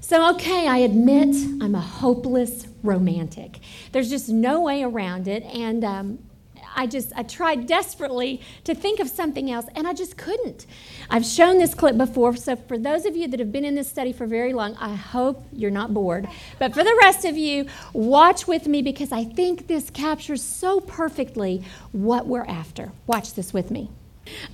So, okay, I admit I'm a hopeless romantic. There's just no way around it. And um, I just, I tried desperately to think of something else, and I just couldn't. I've shown this clip before, so for those of you that have been in this study for very long, I hope you're not bored. But for the rest of you, watch with me because I think this captures so perfectly what we're after. Watch this with me.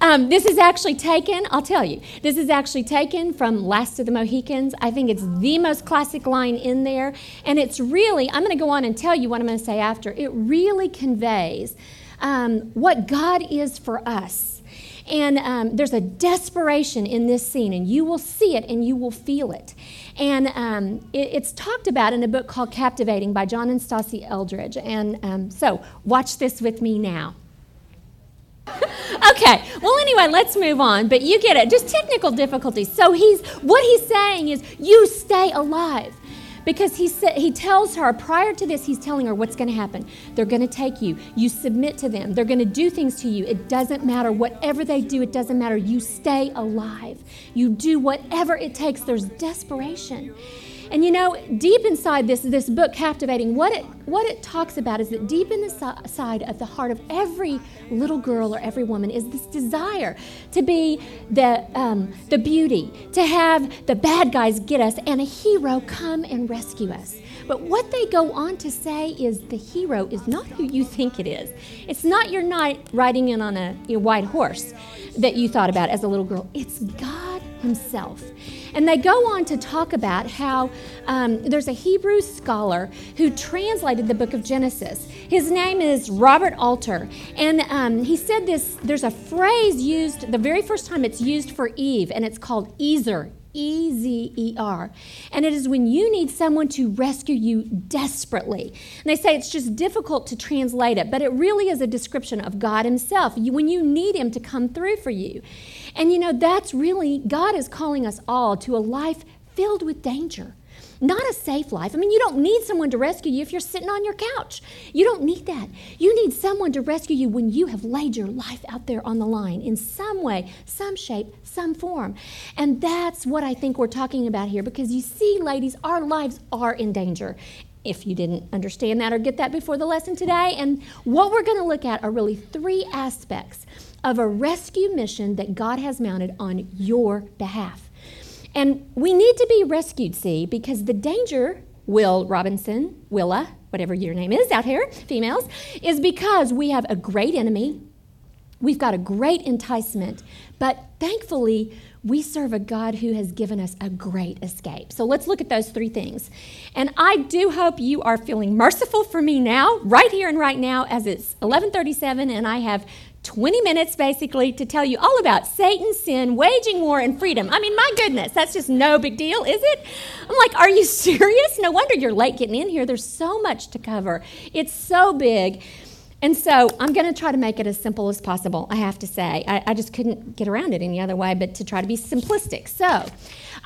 Um, this is actually taken, I'll tell you, this is actually taken from Last of the Mohicans. I think it's the most classic line in there. And it's really, I'm going to go on and tell you what I'm going to say after. It really conveys um, what God is for us. And um, there's a desperation in this scene, and you will see it and you will feel it. And um, it, it's talked about in a book called Captivating by John and Stasi Eldredge. And um, so, watch this with me now. okay. Well, anyway, let's move on. But you get it. Just technical difficulties. So he's what he's saying is you stay alive. Because he said he tells her prior to this, he's telling her what's going to happen. They're going to take you. You submit to them. They're going to do things to you. It doesn't matter whatever they do. It doesn't matter. You stay alive. You do whatever it takes. There's desperation. And you know, deep inside this, this book, Captivating, what it, what it talks about is that deep in the si- side of the heart of every little girl or every woman is this desire to be the, um, the beauty, to have the bad guys get us, and a hero come and rescue us. But what they go on to say is the hero is not who you think it is. It's not your knight riding in on a, a white horse that you thought about as a little girl. It's God Himself. And they go on to talk about how um, there's a Hebrew scholar who translated the book of Genesis. His name is Robert Alter. And um, he said this there's a phrase used the very first time it's used for Eve, and it's called Ezer. E Z E R. And it is when you need someone to rescue you desperately. And they say it's just difficult to translate it, but it really is a description of God Himself when you need Him to come through for you. And you know, that's really, God is calling us all to a life filled with danger. Not a safe life. I mean, you don't need someone to rescue you if you're sitting on your couch. You don't need that. You need someone to rescue you when you have laid your life out there on the line in some way, some shape, some form. And that's what I think we're talking about here because you see, ladies, our lives are in danger if you didn't understand that or get that before the lesson today. And what we're going to look at are really three aspects of a rescue mission that God has mounted on your behalf. And we need to be rescued, see, because the danger, Will Robinson, Willa, whatever your name is out here, females, is because we have a great enemy. We've got a great enticement, but thankfully, we serve a God who has given us a great escape. So let's look at those three things. And I do hope you are feeling merciful for me now, right here and right now, as it's 11:37 and I have 20 minutes basically to tell you all about Satan, sin, waging war, and freedom. I mean, my goodness, that's just no big deal, is it? I'm like, are you serious? No wonder you're late getting in here. There's so much to cover, it's so big. And so I'm going to try to make it as simple as possible, I have to say. I, I, just couldn't get around it any other way but to try to be simplistic. So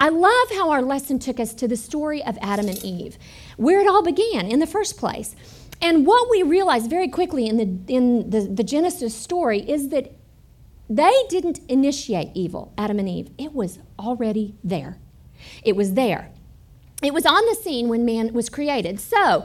I love how our lesson took us to the story of Adam and Eve, where it all began in the first place. And what we realize very quickly in the, in the, the Genesis story is that they didn't initiate evil, Adam and Eve. It was already there. It was there. It was on the scene when man was created. So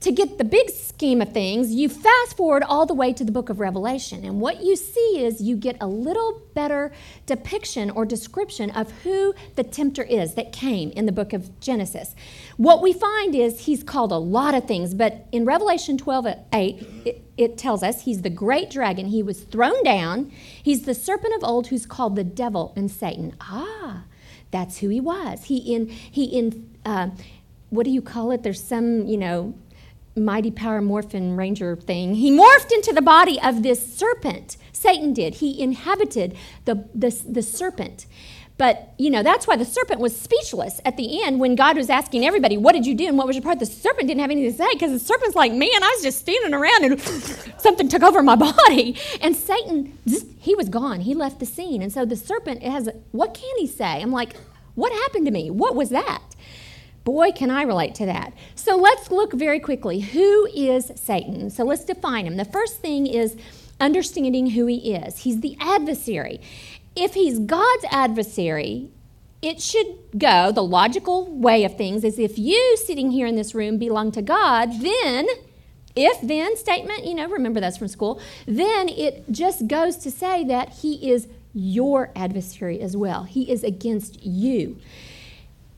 to get the big scheme of things, you fast forward all the way to the book of Revelation. And what you see is you get a little better depiction or description of who the tempter is that came in the book of Genesis. What we find is he's called a lot of things, but in Revelation 12 8, it, it tells us he's the great dragon. He was thrown down. He's the serpent of old who's called the devil and Satan. Ah, that's who he was. He in, he in, uh, what do you call it? There's some, you know, mighty power morphin ranger thing. He morphed into the body of this serpent. Satan did. He inhabited the, the, the serpent. But, you know, that's why the serpent was speechless at the end when God was asking everybody, What did you do and what was your part? The serpent didn't have anything to say because the serpent's like, Man, I was just standing around and something took over my body. And Satan, he was gone. He left the scene. And so the serpent has, What can he say? I'm like, What happened to me? What was that? Boy, can I relate to that. So let's look very quickly. Who is Satan? So let's define him. The first thing is understanding who he is. He's the adversary. If he's God's adversary, it should go, the logical way of things is if you sitting here in this room belong to God, then, if then statement, you know, remember that's from school, then it just goes to say that He is your adversary as well. He is against you.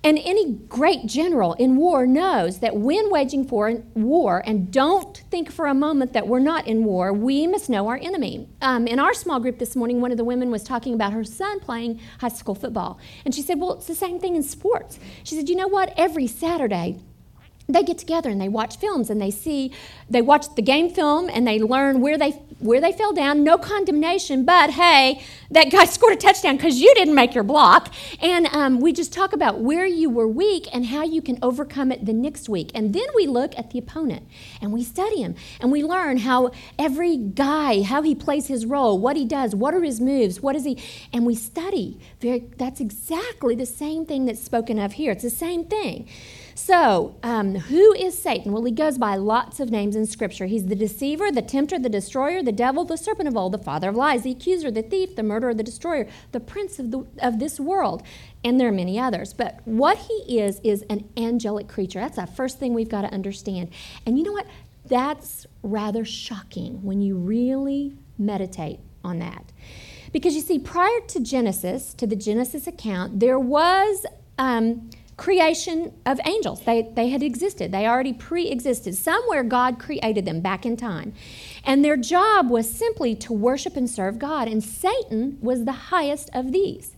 And any great general in war knows that when waging for war, and don't think for a moment that we're not in war, we must know our enemy. Um, in our small group this morning, one of the women was talking about her son playing high school football. And she said, Well, it's the same thing in sports. She said, You know what? Every Saturday, they get together and they watch films and they see they watch the game film and they learn where they where they fell down. No condemnation but hey that guy scored a touchdown because you didn't make your block. And um, we just talk about where you were weak and how you can overcome it the next week. And then we look at the opponent and we study him and we learn how every guy how he plays his role what he does what are his moves what is he and we study. Very that's exactly the same thing that's spoken of here. It's the same thing so, um, who is Satan? Well, he goes by lots of names in Scripture. He's the deceiver, the tempter, the destroyer, the devil, the serpent of old, the father of lies, the accuser, the thief, the murderer, the destroyer, the prince of, the, of this world. And there are many others. But what he is, is an angelic creature. That's the first thing we've got to understand. And you know what? That's rather shocking when you really meditate on that. Because you see, prior to Genesis, to the Genesis account, there was. Um, creation of angels. They, they had existed, they already pre existed. Somewhere God created them back in time. And their job was simply to worship and serve God. And Satan was the highest of these.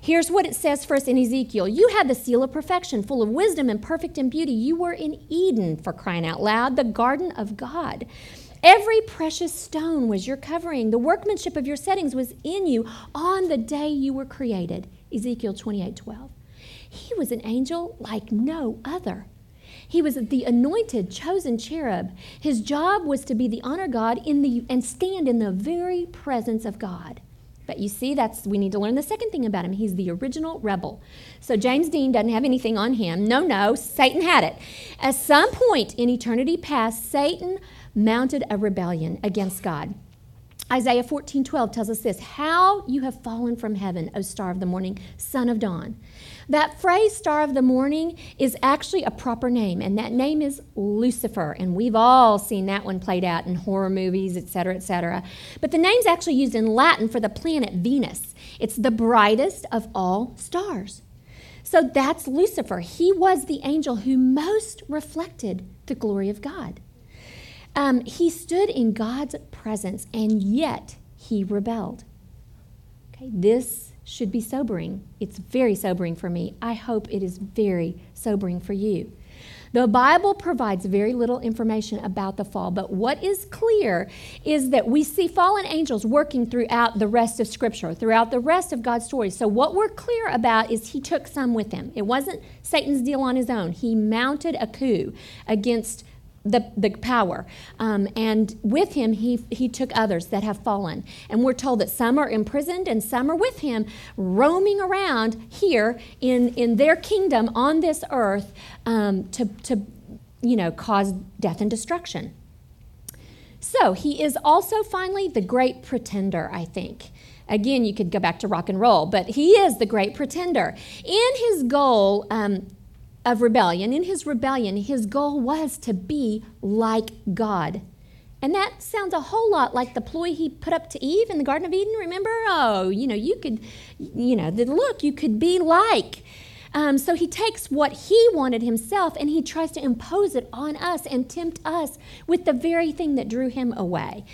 Here's what it says first in Ezekiel You had the seal of perfection, full of wisdom and perfect in beauty. You were in Eden, for crying out loud, the garden of God. Every precious stone was your covering. The workmanship of your settings was in you on the day you were created. Ezekiel 28 12. He was an angel like no other. He was the anointed, chosen cherub. His job was to be the honor God in the and stand in the very presence of God. But you see, that's we need to learn the second thing about him. He's the original rebel. So James Dean doesn't have anything on him. No, no, Satan had it. At some point in eternity past, Satan mounted a rebellion against God. Isaiah 14, 12 tells us this How you have fallen from heaven, O star of the morning, son of dawn. That phrase, star of the morning, is actually a proper name, and that name is Lucifer. And we've all seen that one played out in horror movies, etc., etc. But the name's actually used in Latin for the planet Venus. It's the brightest of all stars. So that's Lucifer. He was the angel who most reflected the glory of God. Um, he stood in God's presence, and yet he rebelled. Okay, this should be sobering. It's very sobering for me. I hope it is very sobering for you. The Bible provides very little information about the fall, but what is clear is that we see fallen angels working throughout the rest of Scripture, throughout the rest of God's story. So, what we're clear about is He took some with Him. It wasn't Satan's deal on his own, He mounted a coup against the, the power. Um, and with him, he, he took others that have fallen. And we're told that some are imprisoned and some are with him, roaming around here in, in their kingdom on this earth um, to, to, you know, cause death and destruction. So he is also finally the great pretender, I think. Again, you could go back to rock and roll, but he is the great pretender. In his goal, um, of rebellion, in his rebellion, his goal was to be like God. And that sounds a whole lot like the ploy he put up to Eve in the Garden of Eden. Remember? Oh, you know, you could, you know, look, you could be like. Um, so he takes what he wanted himself and he tries to impose it on us and tempt us with the very thing that drew him away.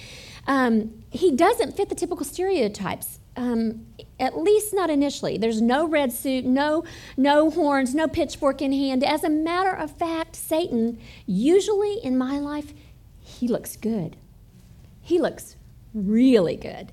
Um, he doesn't fit the typical stereotypes um, at least not initially. There's no red suit, no, no horns, no pitchfork in hand. As a matter of fact, Satan, usually in my life, he looks good. He looks really good.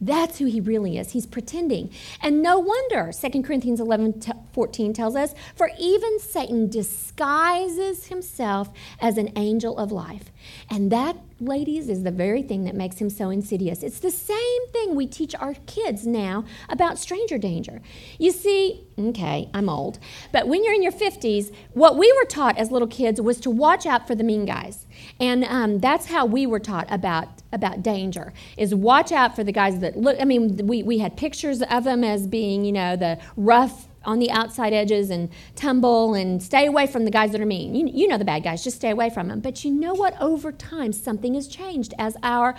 That's who he really is. He's pretending. And no wonder 2 Corinthians 11 14 tells us, For even Satan disguises himself as an angel of life. And that, ladies, is the very thing that makes him so insidious. It's the same thing we teach our kids now about stranger danger. You see, okay, I'm old, but when you're in your 50s, what we were taught as little kids was to watch out for the mean guys. And um, that's how we were taught about, about danger, is watch out for the guys that look, I mean, we, we had pictures of them as being, you know, the rough, on the outside edges and tumble and stay away from the guys that are mean. You, you know the bad guys, just stay away from them. But you know what? Over time, something has changed as our,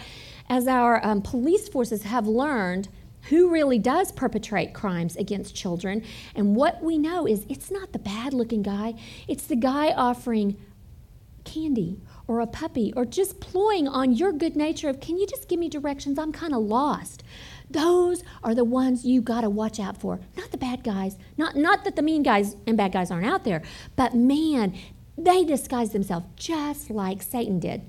as our um, police forces have learned who really does perpetrate crimes against children. And what we know is it's not the bad looking guy, it's the guy offering candy or a puppy or just ploying on your good nature of, can you just give me directions? I'm kind of lost. Those are the ones you got to watch out for. Not the bad guys. Not, not that the mean guys and bad guys aren't out there, but man, they disguise themselves just like Satan did.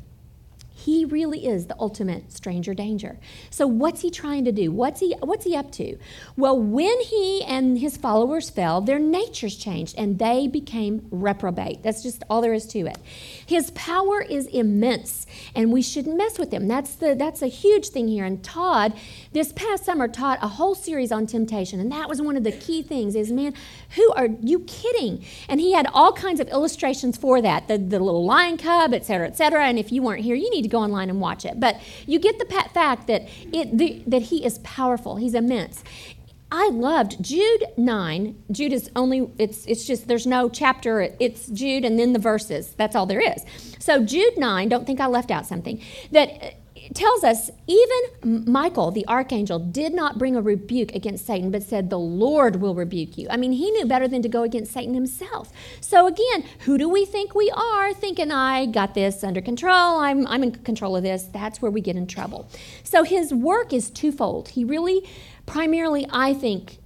He really is the ultimate stranger danger. So what's he trying to do? What's he what's he up to? Well, when he and his followers fell, their natures changed and they became reprobate. That's just all there is to it. His power is immense and we shouldn't mess with him. That's the that's a huge thing here. And Todd this past summer taught a whole series on temptation and that was one of the key things is man, who are you kidding? And he had all kinds of illustrations for that. The the little lion cub, et cetera, et cetera. And if you weren't here, you need to online and watch it. But you get the fact that, it, the, that he is powerful, he's immense. I loved Jude 9. Jude is only, it's, it's just, there's no chapter. It's Jude and then the verses. That's all there is. So, Jude 9, don't think I left out something, that tells us even Michael, the archangel, did not bring a rebuke against Satan, but said, The Lord will rebuke you. I mean, he knew better than to go against Satan himself. So, again, who do we think we are thinking, I got this under control, I'm, I'm in control of this? That's where we get in trouble. So, his work is twofold. He really, primarily, I think,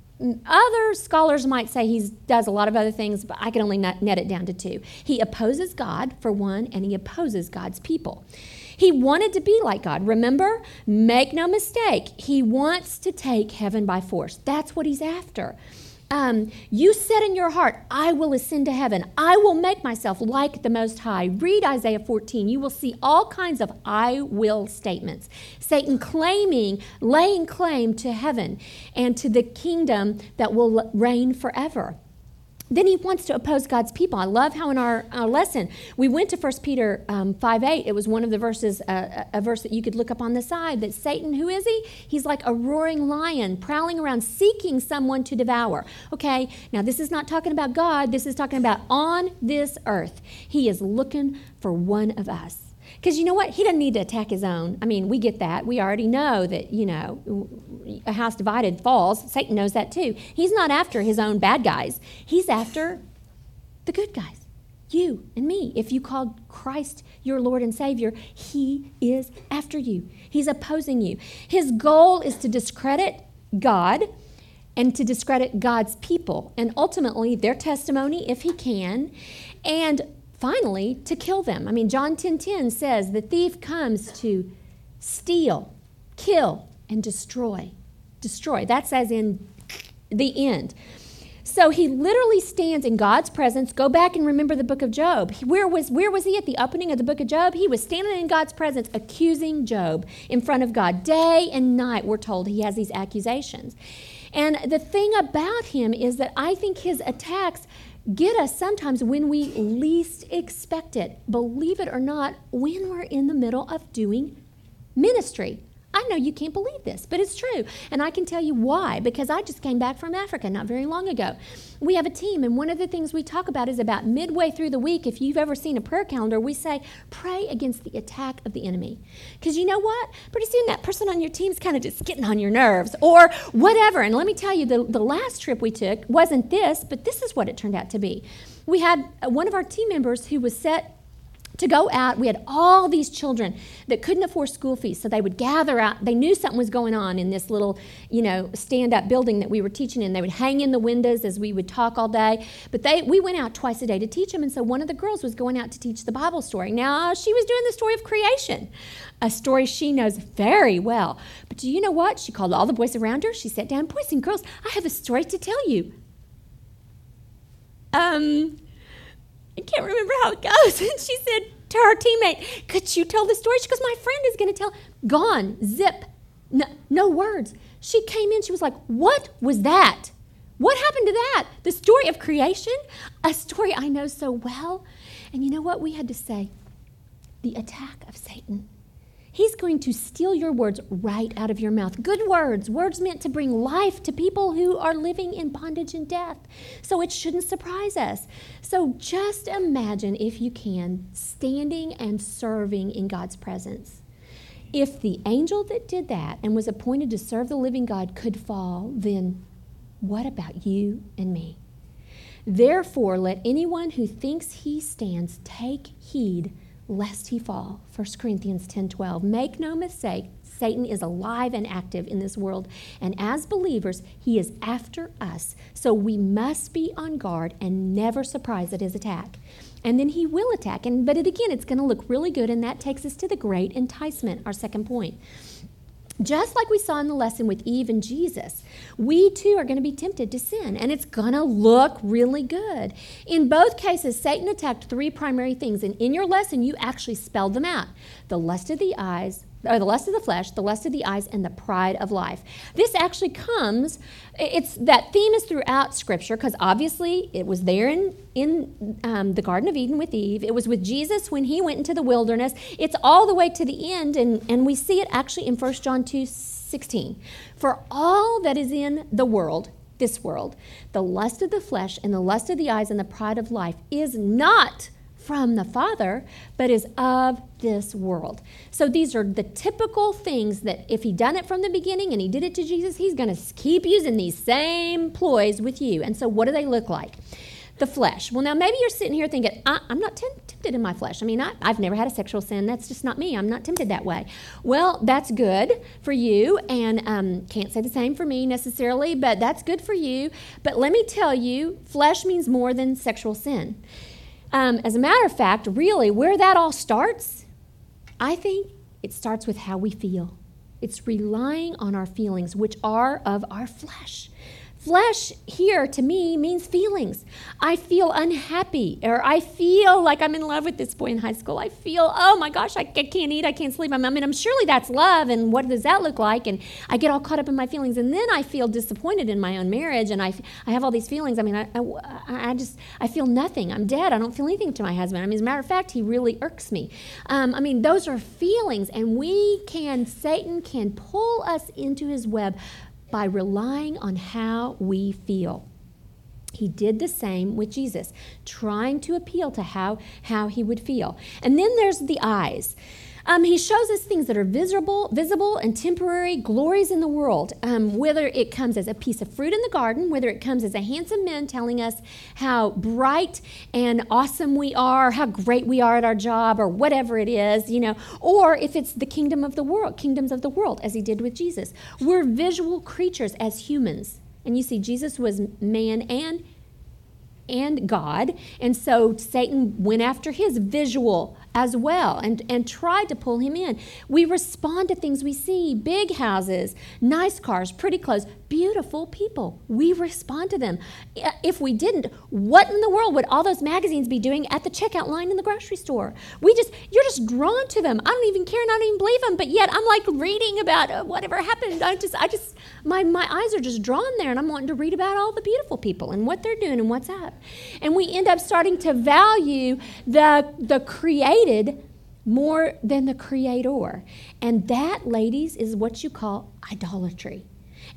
other scholars might say he does a lot of other things, but I can only net it down to two. He opposes God, for one, and he opposes God's people. He wanted to be like God. Remember? Make no mistake, he wants to take heaven by force. That's what he's after. Um, you said in your heart, I will ascend to heaven. I will make myself like the Most High. Read Isaiah 14. You will see all kinds of I will statements. Satan claiming, laying claim to heaven and to the kingdom that will reign forever then he wants to oppose God's people. I love how in our, our lesson we went to 1 Peter um, 5 8. It was one of the verses, uh, a verse that you could look up on the side that Satan, who is he? He's like a roaring lion prowling around seeking someone to devour. Okay, now this is not talking about God, this is talking about on this earth. He is looking for one of us. Because you know what? He doesn't need to attack his own. I mean, we get that. We already know that, you know, a house divided falls. Satan knows that too. He's not after his own bad guys, he's after the good guys. You and me. If you called Christ your Lord and Savior, He is after you. He's opposing you. His goal is to discredit God and to discredit God's people and ultimately their testimony if He can. And finally to kill them. I mean, John 10:10 10, 10 says the thief comes to steal, kill, and destroy. Destroy. That's as in the end. So he literally stands in God's presence. Go back and remember the book of Job. Where was, where was he at the opening of the book of Job? He was standing in God's presence, accusing Job in front of God. Day and night, we're told he has these accusations. And the thing about him is that I think his attacks get us sometimes when we least expect it. Believe it or not, when we're in the middle of doing ministry. I know you can't believe this, but it's true. And I can tell you why, because I just came back from Africa not very long ago. We have a team, and one of the things we talk about is about midway through the week. If you've ever seen a prayer calendar, we say, pray against the attack of the enemy. Because you know what? Pretty soon that person on your team is kind of just getting on your nerves or whatever. And let me tell you, the, the last trip we took wasn't this, but this is what it turned out to be. We had uh, one of our team members who was set to go out. We had all these children that couldn't afford school fees, so they would gather out. They knew something was going on in this little, you know, stand-up building that we were teaching in. They would hang in the windows as we would talk all day. But they, we went out twice a day to teach them, and so one of the girls was going out to teach the Bible story. Now she was doing the story of creation, a story she knows very well. But do you know what? She called all the boys around her. She sat down, boys and girls, I have a story to tell you. Um, I can't remember it goes. And she said to her teammate, Could you tell the story? She goes, My friend is going to tell. Gone, zip, no, no words. She came in, she was like, What was that? What happened to that? The story of creation? A story I know so well. And you know what we had to say? The attack of Satan He's going to steal your words right out of your mouth. Good words, words meant to bring life to people who are living in bondage and death. So it shouldn't surprise us. So just imagine, if you can, standing and serving in God's presence. If the angel that did that and was appointed to serve the living God could fall, then what about you and me? Therefore, let anyone who thinks he stands take heed lest he fall. 1 Corinthians 10 12. Make no mistake, Satan is alive and active in this world, and as believers, he is after us. So we must be on guard and never surprised at his attack. And then he will attack. And but it, again, it's going to look really good, and that takes us to the great enticement, our second point. Just like we saw in the lesson with Eve and Jesus, we too are going to be tempted to sin, and it's going to look really good. In both cases, Satan attacked three primary things, and in your lesson, you actually spelled them out the lust of the eyes, or the lust of the flesh, the lust of the eyes, and the pride of life. This actually comes, it's that theme is throughout Scripture because obviously it was there in, in um, the Garden of Eden with Eve. It was with Jesus when he went into the wilderness. It's all the way to the end, and, and we see it actually in 1 John 2 16. For all that is in the world, this world, the lust of the flesh and the lust of the eyes and the pride of life is not from the Father, but is of this world. So these are the typical things that if he done it from the beginning and he did it to Jesus, he's going to keep using these same ploys with you. And so what do they look like? The flesh. Well, now maybe you're sitting here thinking, I, am not tempted in my flesh. I mean, I, I've never had a sexual sin. That's just not me. I'm not tempted that way. Well, that's good for you, and um, can't say the same for me necessarily, but that's good for you. But let me tell you, flesh means more than sexual sin. Um, as a matter of fact, really, where that all starts, I think it starts with how we feel. It's relying on our feelings, which are of our flesh. Flesh here to me means feelings. I feel unhappy, or I feel like I'm in love with this boy in high school. I feel, oh my gosh, I, can't eat, I can't sleep. I mean, I'm surely that's love, and what does that look like? And I get all caught up in my feelings, and then I feel disappointed in my own marriage, and I, I have all these feelings. I mean, I, I, I just, I feel nothing. I'm dead. I don't feel anything to my husband. I mean, as a matter of fact, he really irks me. Um, I mean, those are feelings, and we can, Satan can pull us into his web by relying on how we feel. He did the same with Jesus, trying to appeal to how, how he would feel. And then there's the eyes. Um, he shows us things that are visible, visible and temporary glories in the world. Um, whether it comes as a piece of fruit in the garden, whether it comes as a handsome man telling us how bright and awesome we are, how great we are at our job, or whatever it is, you know, or if it's the kingdom of the world, kingdoms of the world, as he did with Jesus. We're visual creatures as humans. And you see, Jesus was man and and God. And so Satan went after his visual as well and, and tried to pull him in. We respond to things we see big houses, nice cars, pretty clothes, beautiful people. We respond to them. If we didn't, what in the world would all those magazines be doing at the checkout line in the grocery store? We just, you're just drawn to them. I don't even care and I don't even believe them, but yet I'm like reading about uh, whatever happened. I just, I just, my, my eyes are just drawn there and I'm wanting to read about all the beautiful people and what they're doing and what's up. And we end up starting to value the, the creative created more than the creator. And that, ladies, is what you call idolatry.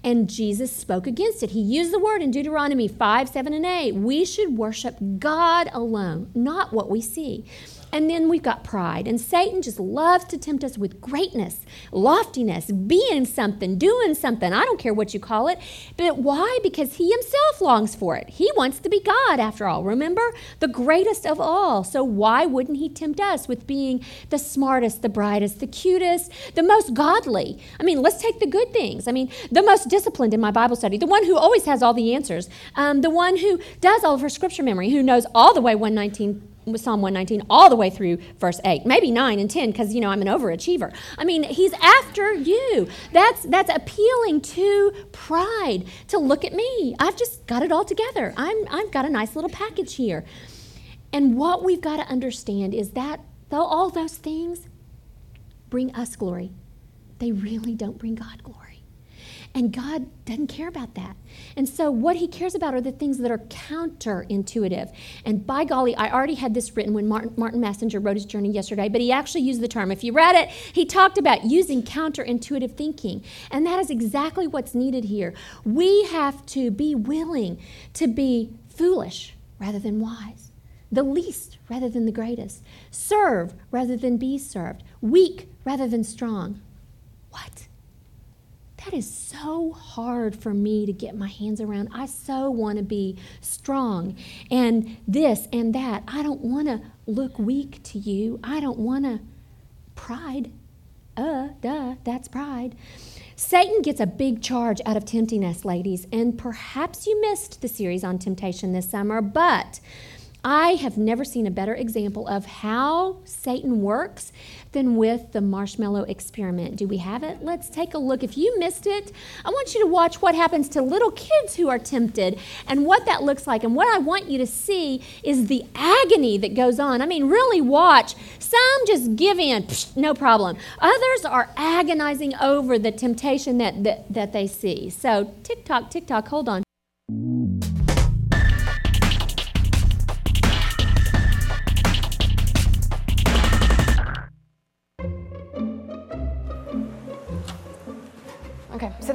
And Jesus spoke against it. He used the word in Deuteronomy 5, 7, and 8. We should worship God alone, not what we see. And then we've got pride. And Satan just loves to tempt us with greatness, loftiness, being something, doing something. I don't care what you call it. But why? Because he himself longs for it. He wants to be God, after all. Remember? The greatest of all. So why wouldn't he tempt us with being the smartest, the brightest, the cutest, the most godly? I mean, let's take the good things. I mean, the most disciplined in my Bible study, the one who always has all the answers, um, the one who does all of her scripture memory, who knows all the way 119 Psalm 119 all the way through verse 8, maybe 9 and 10 because you know I'm an overachiever. I mean, he's after you. That's that's appealing to pride to look at me. I've just got it all together. I'm I've got a nice little package here. And what we've got to understand is that though all those things bring us glory, they really don't bring God glory. And God doesn't care about that. And so, what He cares about are the things that are counterintuitive. And by golly, I already had this written when Martin, Martin Messenger wrote his journey yesterday, but he actually used the term. If you read it, he talked about using counterintuitive thinking. And that is exactly what's needed here. We have to be willing to be foolish rather than wise, the least rather than the greatest, serve rather than be served, weak rather than strong. What? That is so hard for me to get my hands around. I so want to be strong and this and that. I don't want to look weak to you. I don't want to pride. Uh, duh, that's pride. Satan gets a big charge out of tempting us, ladies, and perhaps you missed the series on temptation this summer, but I have never seen a better example of how Satan works than with the marshmallow experiment. Do we have it? Let's take a look. If you missed it, I want you to watch what happens to little kids who are tempted and what that looks like. And what I want you to see is the agony that goes on. I mean, really watch. Some just give in, Psh, no problem. Others are agonizing over the temptation that, that, that they see. So, tick tock, tick tock, hold on.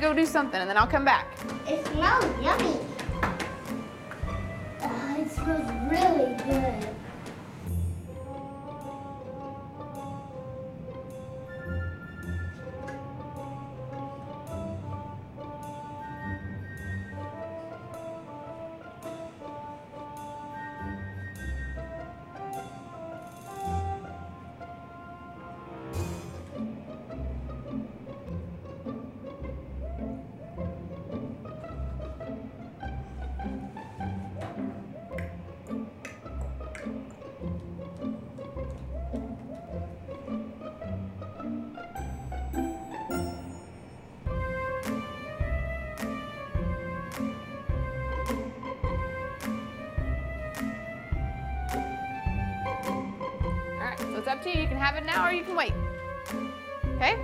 Gonna go do something and then I'll come back. It smells yummy. Uh, it smells really good. Have it now or you can wait. Okay?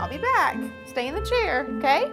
I'll be back. Stay in the chair, okay?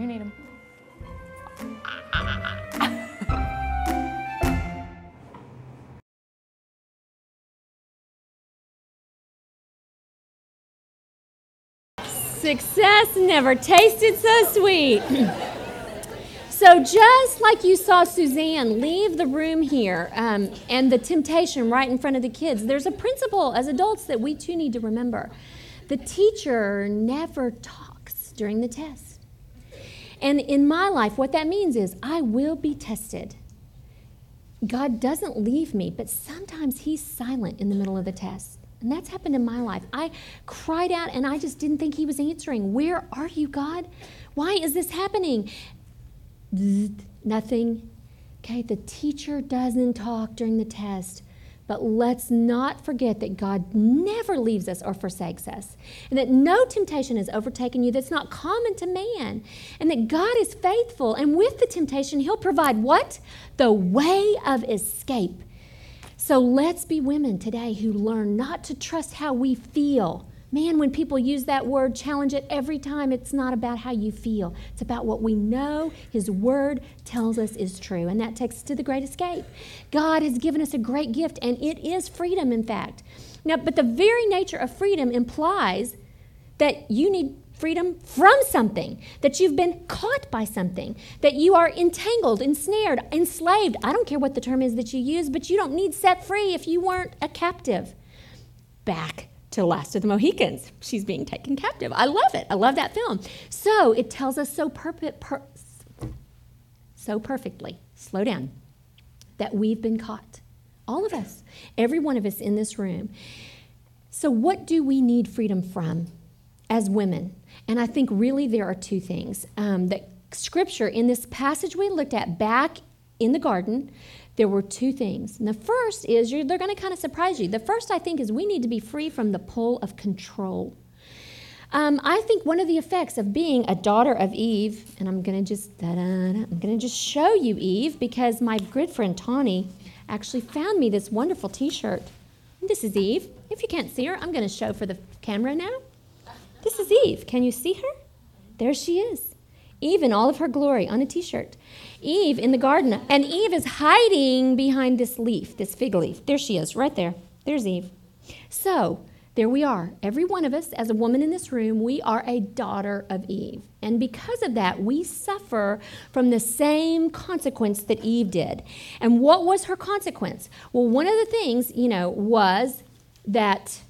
You need them. Success never tasted so sweet. so, just like you saw Suzanne leave the room here um, and the temptation right in front of the kids, there's a principle as adults that we too need to remember. The teacher never talks during the test. And in my life, what that means is I will be tested. God doesn't leave me, but sometimes He's silent in the middle of the test. And that's happened in my life. I cried out and I just didn't think He was answering. Where are you, God? Why is this happening? Nothing. Okay, the teacher doesn't talk during the test. But let's not forget that God never leaves us or forsakes us, and that no temptation has overtaken you that's not common to man, and that God is faithful, and with the temptation, He'll provide what? The way of escape. So let's be women today who learn not to trust how we feel Man, when people use that word, challenge it every time. It's not about how you feel, it's about what we know His Word tells us is true. And that takes us to the great escape. God has given us a great gift, and it is freedom, in fact. Now, but the very nature of freedom implies that you need freedom from something, that you've been caught by something, that you are entangled, ensnared, enslaved. I don't care what the term is that you use, but you don't need set free if you weren't a captive. Back to the Last of the Mohicans. She's being taken captive. I love it. I love that film. So it tells us so, perfect per- so perfectly, slow down, that we've been caught. All of us, every one of us in this room. So, what do we need freedom from as women? And I think really there are two things. Um, that scripture in this passage we looked at back in the garden there were two things. And the first is they're going to kind of surprise you. The first, I think, is we need to be free from the pull of control. Um, I think one of the effects of being a daughter of Eve, and I'm going to just I'm going to just show you Eve because my good friend Tawny actually found me this wonderful T-shirt. This is Eve. If you can't see her, I'm going to show for the camera now. This is Eve. Can you see her? There she is. Eve in all of her glory on a t shirt. Eve in the garden. And Eve is hiding behind this leaf, this fig leaf. There she is, right there. There's Eve. So, there we are. Every one of us, as a woman in this room, we are a daughter of Eve. And because of that, we suffer from the same consequence that Eve did. And what was her consequence? Well, one of the things, you know, was that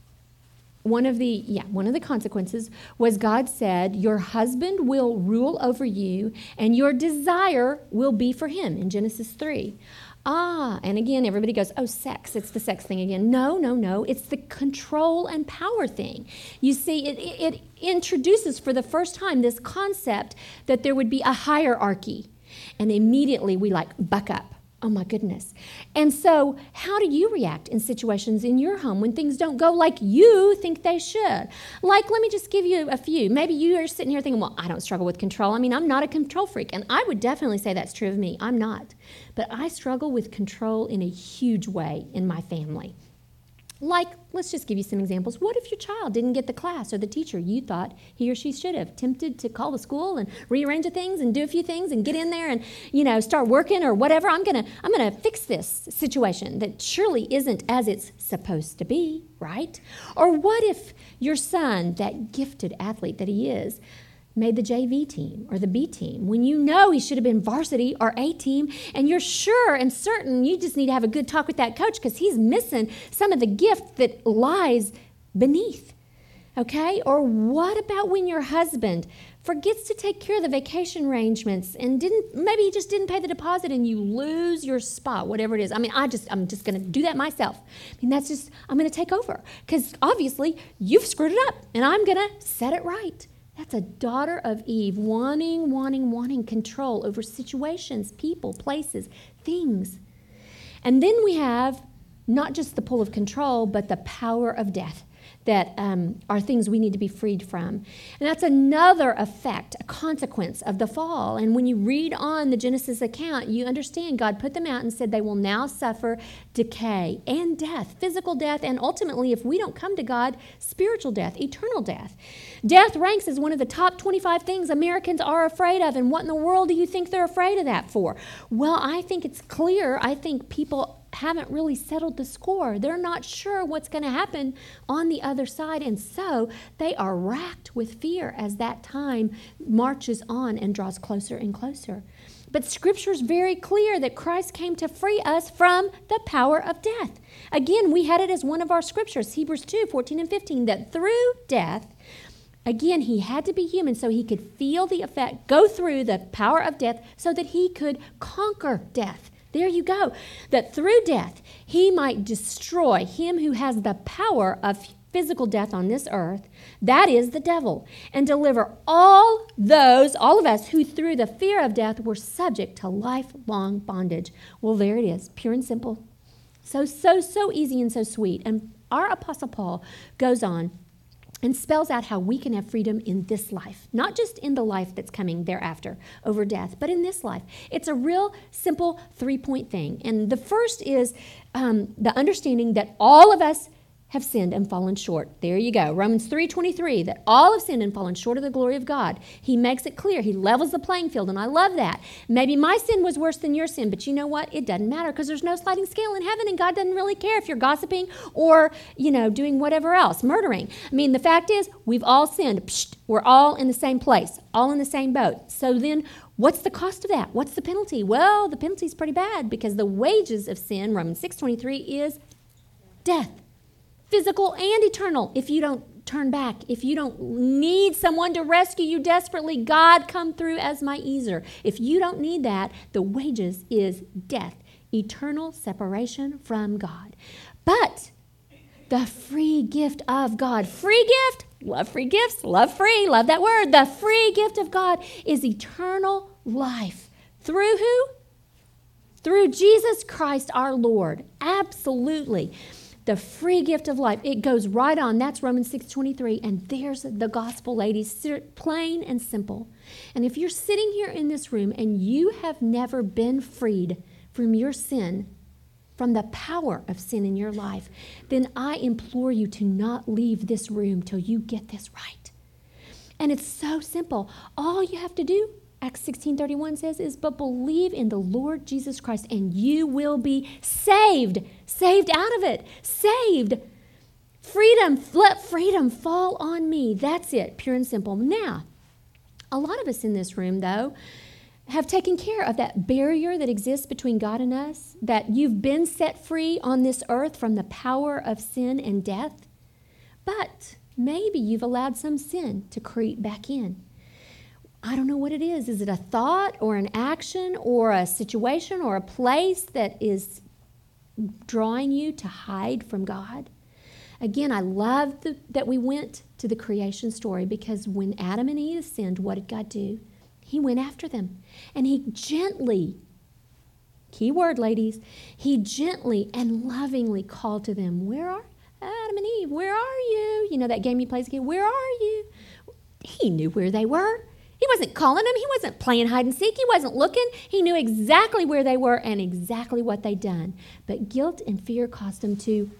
one of the yeah one of the consequences was god said your husband will rule over you and your desire will be for him in genesis 3 ah and again everybody goes oh sex it's the sex thing again. No no no it's the control and power thing. You see it, it, it introduces for the first time this concept that there would be a hierarchy and immediately we like buck up Oh my goodness. And so, how do you react in situations in your home when things don't go like you think they should? Like, let me just give you a few. Maybe you are sitting here thinking, well, I don't struggle with control. I mean, I'm not a control freak. And I would definitely say that's true of me. I'm not. But I struggle with control in a huge way in my family. Like, let's just give you some examples. What if your child didn't get the class or the teacher you thought he or she should have? Tempted to call the school and rearrange the things and do a few things and get in there and, you know, start working or whatever. I'm gonna I'm gonna fix this situation that surely isn't as it's supposed to be, right? Or what if your son, that gifted athlete that he is, made the JV team or the B team when you know he should have been varsity or A team and you're sure and certain you just need to have a good talk with that coach because he's missing some of the gift that lies beneath. Okay? Or what about when your husband forgets to take care of the vacation arrangements and didn't maybe he just didn't pay the deposit and you lose your spot whatever it is i mean i just i'm just going to do that myself i mean that's just i'm going to take over because obviously you've screwed it up and i'm going to set it right that's a daughter of Eve wanting, wanting, wanting control over situations, people, places, things. And then we have not just the pull of control, but the power of death that um, are things we need to be freed from. And that's another effect, a consequence of the fall. And when you read on the Genesis account, you understand God put them out and said they will now suffer decay and death, physical death, and ultimately, if we don't come to God, spiritual death, eternal death. Death ranks as one of the top 25 things Americans are afraid of. And what in the world do you think they're afraid of that for? Well, I think it's clear. I think people haven't really settled the score. They're not sure what's going to happen on the other side. And so they are racked with fear as that time marches on and draws closer and closer. But scripture is very clear that Christ came to free us from the power of death. Again, we had it as one of our scriptures, Hebrews 2 14 and 15, that through death, Again, he had to be human so he could feel the effect, go through the power of death so that he could conquer death. There you go. That through death, he might destroy him who has the power of physical death on this earth, that is the devil, and deliver all those, all of us who through the fear of death were subject to lifelong bondage. Well, there it is, pure and simple. So, so, so easy and so sweet. And our Apostle Paul goes on and spells out how we can have freedom in this life, not just in the life that's coming thereafter over death, but in this life. It's a real simple three point thing. And the first is um, the understanding that all of us have sinned and fallen short. There you go. Romans 3:23 that all have sinned and fallen short of the glory of God. He makes it clear. He levels the playing field and I love that. Maybe my sin was worse than your sin, but you know what? It doesn't matter because there's no sliding scale in heaven and God doesn't really care if you're gossiping or, you know, doing whatever else, murdering. I mean, the fact is, we've all sinned. Psht, we're all in the same place, all in the same boat. So then What's the cost of that? What's the penalty? Well, the penalty is pretty bad because the wages of sin, Romans 6:23 is death physical and eternal. If you don't turn back, if you don't need someone to rescue you desperately, God come through as my easer. If you don't need that, the wages is death, eternal separation from God. But the free gift of God, free gift, love free gifts, love free, love that word. The free gift of God is eternal life. Through who? Through Jesus Christ our Lord. Absolutely the free gift of life. It goes right on. That's Romans 6:23 and there's the gospel ladies, plain and simple. And if you're sitting here in this room and you have never been freed from your sin, from the power of sin in your life, then I implore you to not leave this room till you get this right. And it's so simple. All you have to do Acts 16:31 says is but believe in the Lord Jesus Christ and you will be saved. Saved out of it. Saved. Freedom, let freedom fall on me. That's it, pure and simple. Now, a lot of us in this room though have taken care of that barrier that exists between God and us, that you've been set free on this earth from the power of sin and death. But maybe you've allowed some sin to creep back in. I don't know what it is. Is it a thought or an action or a situation or a place that is drawing you to hide from God? Again, I love the, that we went to the creation story because when Adam and Eve sinned, what did God do? He went after them and he gently, key word, ladies, he gently and lovingly called to them, Where are Adam and Eve? Where are you? You know that game you play again? Where are you? He knew where they were. He wasn't calling them. He wasn't playing hide and seek. He wasn't looking. He knew exactly where they were and exactly what they'd done. But guilt and fear caused him to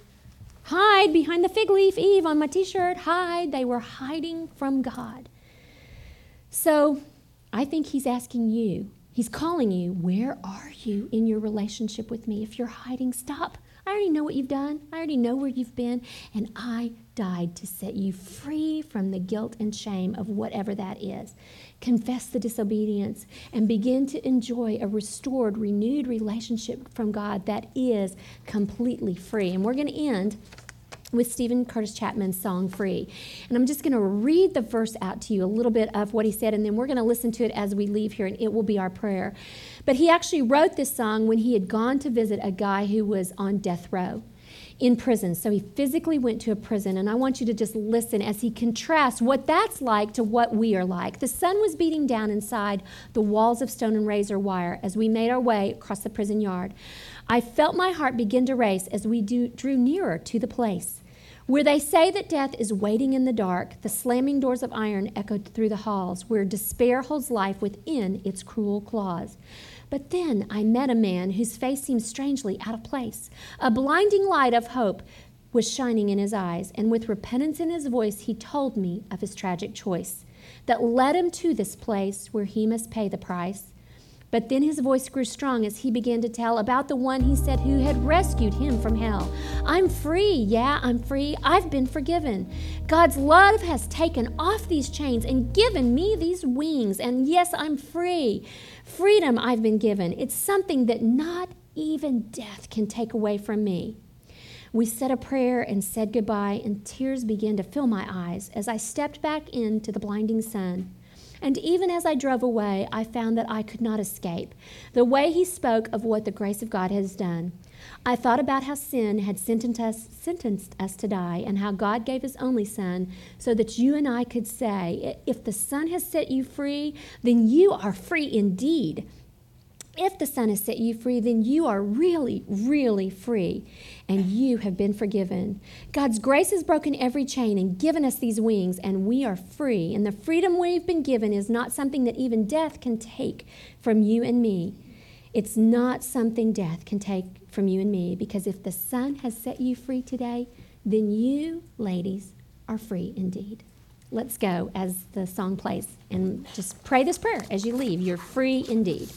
hide behind the fig leaf, Eve, on my t shirt. Hide. They were hiding from God. So I think he's asking you, he's calling you, where are you in your relationship with me? If you're hiding, stop. I already know what you've done. I already know where you've been. And I died to set you free from the guilt and shame of whatever that is confess the disobedience, and begin to enjoy a restored, renewed relationship from God that is completely free. And we're going to end with Steven Curtis Chapman's song Free. And I'm just going to read the verse out to you, a little bit of what he said, and then we're going to listen to it as we leave here, and it will be our prayer. But he actually wrote this song when he had gone to visit a guy who was on death row in prison. So he physically went to a prison, and I want you to just listen as he contrasts what that's like to what we are like. The sun was beating down inside the walls of stone and razor wire as we made our way across the prison yard. I felt my heart begin to race as we do, drew nearer to the place. Where they say that death is waiting in the dark, the slamming doors of iron echoed through the halls, where despair holds life within its cruel claws. But then I met a man whose face seemed strangely out of place. A blinding light of hope was shining in his eyes, and with repentance in his voice, he told me of his tragic choice that led him to this place where he must pay the price But then his voice grew strong as he began to tell about the one he said who had rescued him from hell. I'm free. Yeah, I'm free. I've been forgiven. God's love has taken off these chains and given me these wings. And yes, I'm free. Freedom I've been given. It's something that not even death can take away from me. We said a prayer and said goodbye, and tears began to fill my eyes as I stepped back into the blinding sun. And even as I drove away, I found that I could not escape the way he spoke of what the grace of God has done. I thought about how sin had sentenced us, sentenced us to die and how God gave his only Son so that you and I could say, If the Son has set you free, then you are free indeed. If the Son has set you free, then you are really, really free, and you have been forgiven. God's grace has broken every chain and given us these wings, and we are free. And the freedom we've been given is not something that even death can take from you and me. It's not something death can take from you and me, because if the Son has set you free today, then you, ladies, are free indeed. Let's go as the song plays and just pray this prayer as you leave. You're free indeed.